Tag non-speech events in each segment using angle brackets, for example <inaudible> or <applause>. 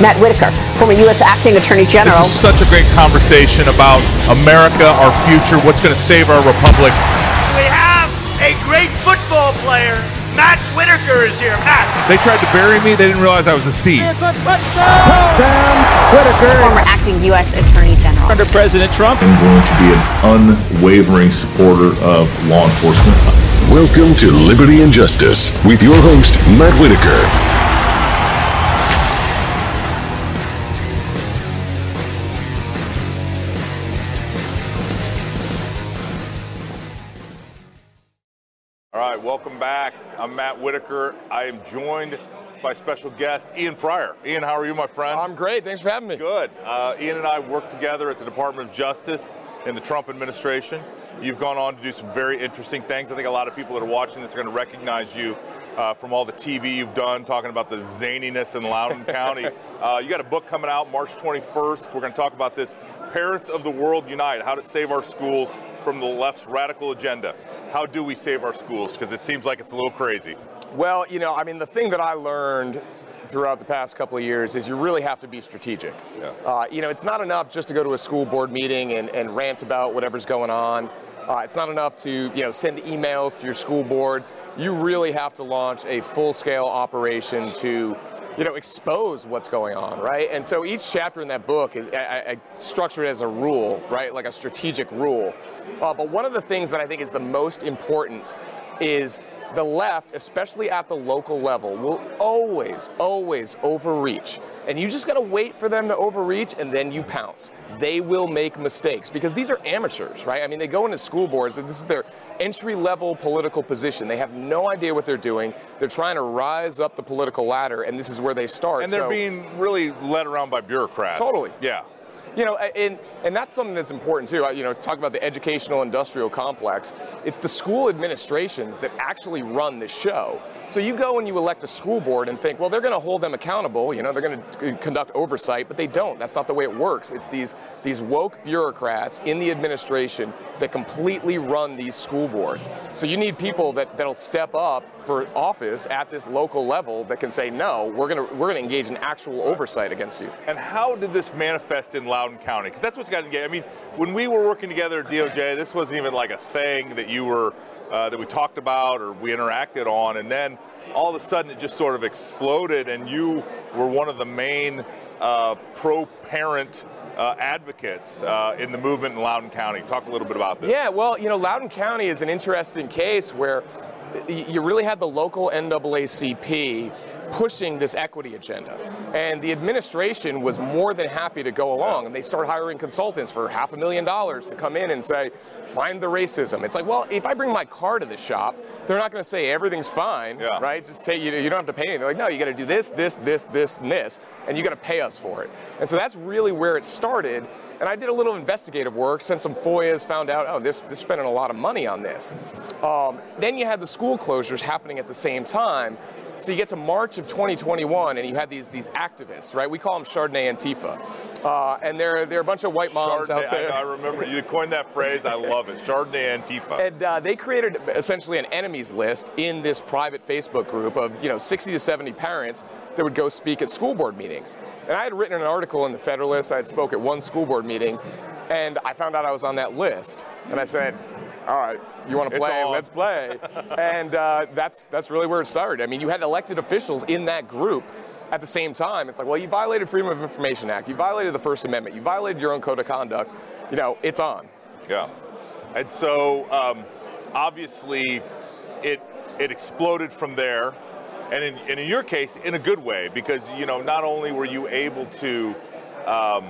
Matt Whitaker, former U.S. Acting Attorney General. This is such a great conversation about America, our future, what's going to save our republic. We have a great football player. Matt Whitaker is here. Matt. They tried to bury me. They didn't realize I was a seed. It's a touchdown. Whitaker. Former acting U.S. Attorney General. Under President Trump. I'm going to be an unwavering supporter of law enforcement. Welcome to Liberty and Justice with your host, Matt Whitaker. I'm Matt Whitaker. I am joined by special guest Ian Prior. Ian, how are you, my friend? I'm great. Thanks for having me. Good. Uh, Ian and I work together at the Department of Justice in the Trump administration. You've gone on to do some very interesting things. I think a lot of people that are watching this are going to recognize you uh, from all the TV you've done, talking about the zaniness in Loudoun <laughs> County. Uh, you got a book coming out March 21st. We're going to talk about this Parents of the World Unite How to Save Our Schools from the Left's Radical Agenda. How do we save our schools? Because it seems like it's a little crazy. Well, you know, I mean, the thing that I learned throughout the past couple of years is you really have to be strategic. Yeah. Uh, you know, it's not enough just to go to a school board meeting and, and rant about whatever's going on. Uh, it's not enough to, you know, send emails to your school board. You really have to launch a full-scale operation to, you know, expose what's going on, right? And so each chapter in that book is I, I structure it as a rule, right? Like a strategic rule. Uh, but one of the things that I think is the most important is the left, especially at the local level, will always, always overreach. And you just got to wait for them to overreach and then you pounce. They will make mistakes because these are amateurs, right? I mean, they go into school boards and this is their entry level political position. They have no idea what they're doing. They're trying to rise up the political ladder and this is where they start. And they're So- being really led around by bureaucrats. Totally. Yeah. You know, and and that's something that's important too. Uh, You know, talk about the educational industrial complex. It's the school administrations that actually run the show. So you go and you elect a school board and think, well, they're going to hold them accountable. You know, they're going to conduct oversight, but they don't. That's not the way it works. It's these these woke bureaucrats in the administration that completely run these school boards. So you need people that that'll step up for office at this local level that can say, no, we're going to we're going to engage in actual oversight against you. And how did this manifest in Loudoun County? Because that's what's got to get. I mean, when we were working together at DOJ, this wasn't even like a thing that you were uh, that we talked about or we interacted on, and then all of a sudden it just sort of exploded, and you were one of the main uh, pro-parent uh, advocates uh, in the movement in Loudoun County. Talk a little bit about this. Yeah, well, you know, Loudoun County is an interesting case where you really had the local NAACP pushing this equity agenda. And the administration was more than happy to go along. And they start hiring consultants for half a million dollars to come in and say, find the racism. It's like, well, if I bring my car to the shop, they're not going to say everything's fine, Yeah. right? Just take you. You don't have to pay anything. They're like, no, you got to do this, this, this, this, and this, and you got to pay us for it. And so that's really where it started. And I did a little investigative work, sent some FOIAs, found out, oh, they're, they're spending a lot of money on this. Um, then you had the school closures happening at the same time. So you get to March of 2021, and you had these these activists, right? We call them Chardonnay Antifa, uh, and they're they're a bunch of white moms Chardonnay, out there. I, I remember you coined that phrase. I love it. Chardonnay Antifa. And uh, they created essentially an enemies list in this private Facebook group of you know 60 to 70 parents that would go speak at school board meetings. And I had written an article in the Federalist. I had spoke at one school board meeting, and I found out I was on that list. And I said, "All right, you want to play? Let's play." <laughs> and uh, that's that's really where it started. I mean, you had elected officials in that group. At the same time, it's like, well, you violated Freedom of Information Act, you violated the First Amendment, you violated your own code of conduct. You know, it's on. Yeah. And so um, obviously it it exploded from there. And in, and in your case, in a good way, because you know not only were you able to um,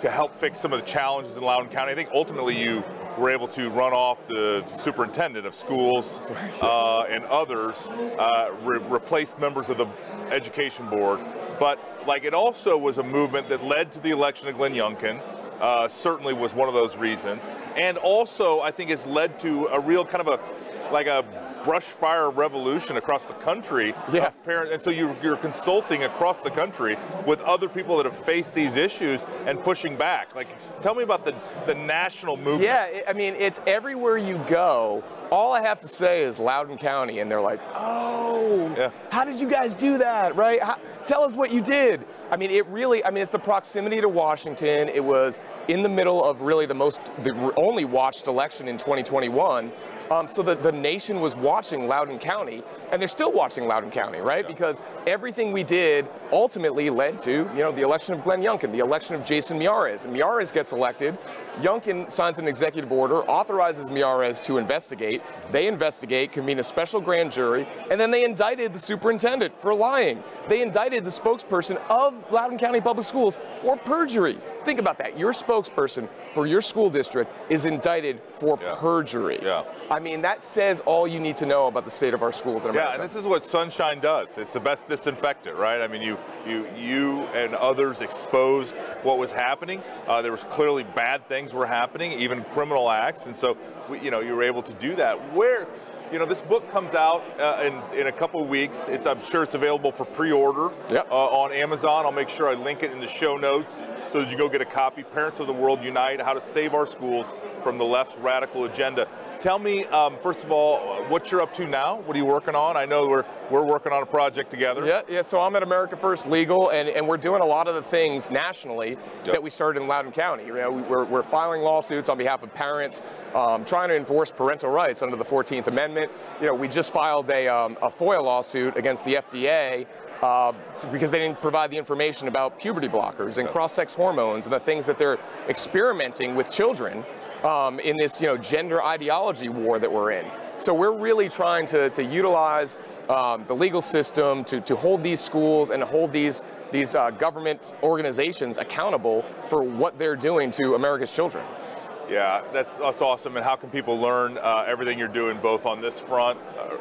to help fix some of the challenges in Loudoun County, I think ultimately you were able to run off the superintendent of schools uh, and others, uh, re- replaced members of the education board. But like it also was a movement that led to the election of Glenn Youngkin. Uh, certainly was one of those reasons, and also I think has led to a real kind of a like a brush fire revolution across the country. Yeah. Parent, and so you're, you're consulting across the country with other people that have faced these issues and pushing back. Like, tell me about the, the national movement. Yeah, I mean, it's everywhere you go. All I have to say is Loudoun County, and they're like, oh, Yeah. how did you guys do that, right? How, tell us what you did. I mean, it really, I mean, it's the proximity to Washington. It was in the middle of really the most, the only watched election in 2021. Um, so the, the nation was watching Loudoun County, and they're still watching Loudoun County, right? Because everything we did ultimately led to, you know, the election of Glenn Youngkin, the election of Jason Miyares. And Miyares gets elected. Youngkin signs an executive order, authorizes Miyares to investigate. They investigate, convene a special grand jury, and then they indicted the superintendent for lying. They indicted the spokesperson of Loudoun County Public Schools for perjury. Think about that. Your spokesperson for your school district is indicted for Yeah. perjury. Yeah. I mean, that says all you need to know about the state of our schools in America. Yeah, and this is what sunshine does. It's the best disinfectant, right? I mean, you, you, you and others exposed what was happening. Uh, there was clearly bad things were happening, even criminal acts, and so we, you know you were able to do that. Where, you know, this book comes out uh, in in a couple of weeks. It's I'm sure it's available for pre-order Yep. uh, on Amazon. I'll make sure I link it in the show notes so that you go get a copy. Parents of the World Unite: How to Save Our Schools from the Left's Radical Agenda. Tell me, um, first of all, what you're up to now. What are you working on? I know we're we're working on a project together. Yeah, yeah. So I'm at America First Legal, and, and we're doing a lot of the things nationally Yep. that we started in Loudoun County. You know, we- we're, we're filing lawsuits on behalf of parents, um, trying to enforce parental rights under the 14th Amendment. You know, we just filed a, um, a FOIA lawsuit against the FDA. Uh, because they didn't provide the information about puberty blockers and cross-sex hormones and the things that they're experimenting with children um, in this, you know, gender ideology war that we're in. So we're really trying to, to utilize um, the legal system to, to hold these schools and hold these these uh, government organizations accountable for what they're doing to America's children. Yeah, that's, that's awesome. And how can people learn uh, everything you're doing both on this front?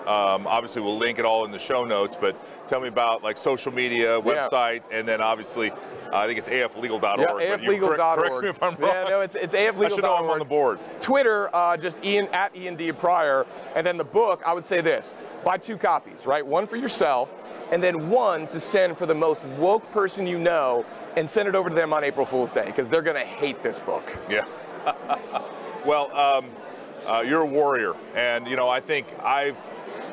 Uh, um, obviously, we'll link it all in the show notes, but tell me about like social media, Yeah. website, and then obviously, uh, I think it's aflegal.org. Yeah, aflegal.org. Correct me if I'm wrong. Yeah, no, it's it's I should know I'm on the board. Twitter, uh, just Ian at Ian D Prior, and then the book. I would say this: buy two copies, right? One for yourself, and then one to send for the most woke person you know, and send it over to them on April Fool's Day because they're gonna hate this book. Yeah. <laughs> well, um, uh, you're a warrior, and you know I think I've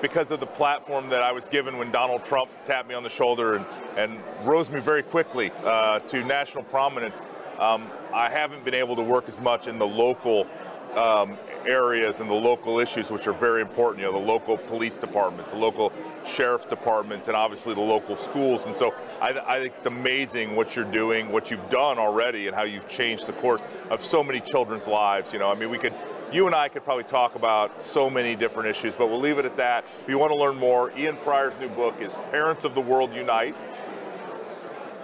because of the platform that I was given when Donald Trump tapped me on the shoulder and, and rose me very quickly uh, to national prominence. Um, I haven't been able to work as much in the local um, areas and the local issues, which are very important. You know, the local police departments, the local sheriff's departments, and obviously the local schools. And so I, I think it's amazing what you're doing, what you've done already, and how you've changed the course of so many children's lives. You know, I mean, we could. You and I could probably talk about so many different issues, but we'll leave it at that. If you want to learn more, Ian Prior's new book is Parents of the World Unite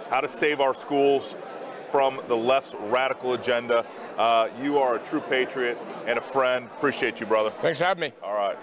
How to Save Our Schools from the Left's Radical Agenda. Uh, you are a true patriot and a friend. Appreciate you, brother. Thanks for having me. All right.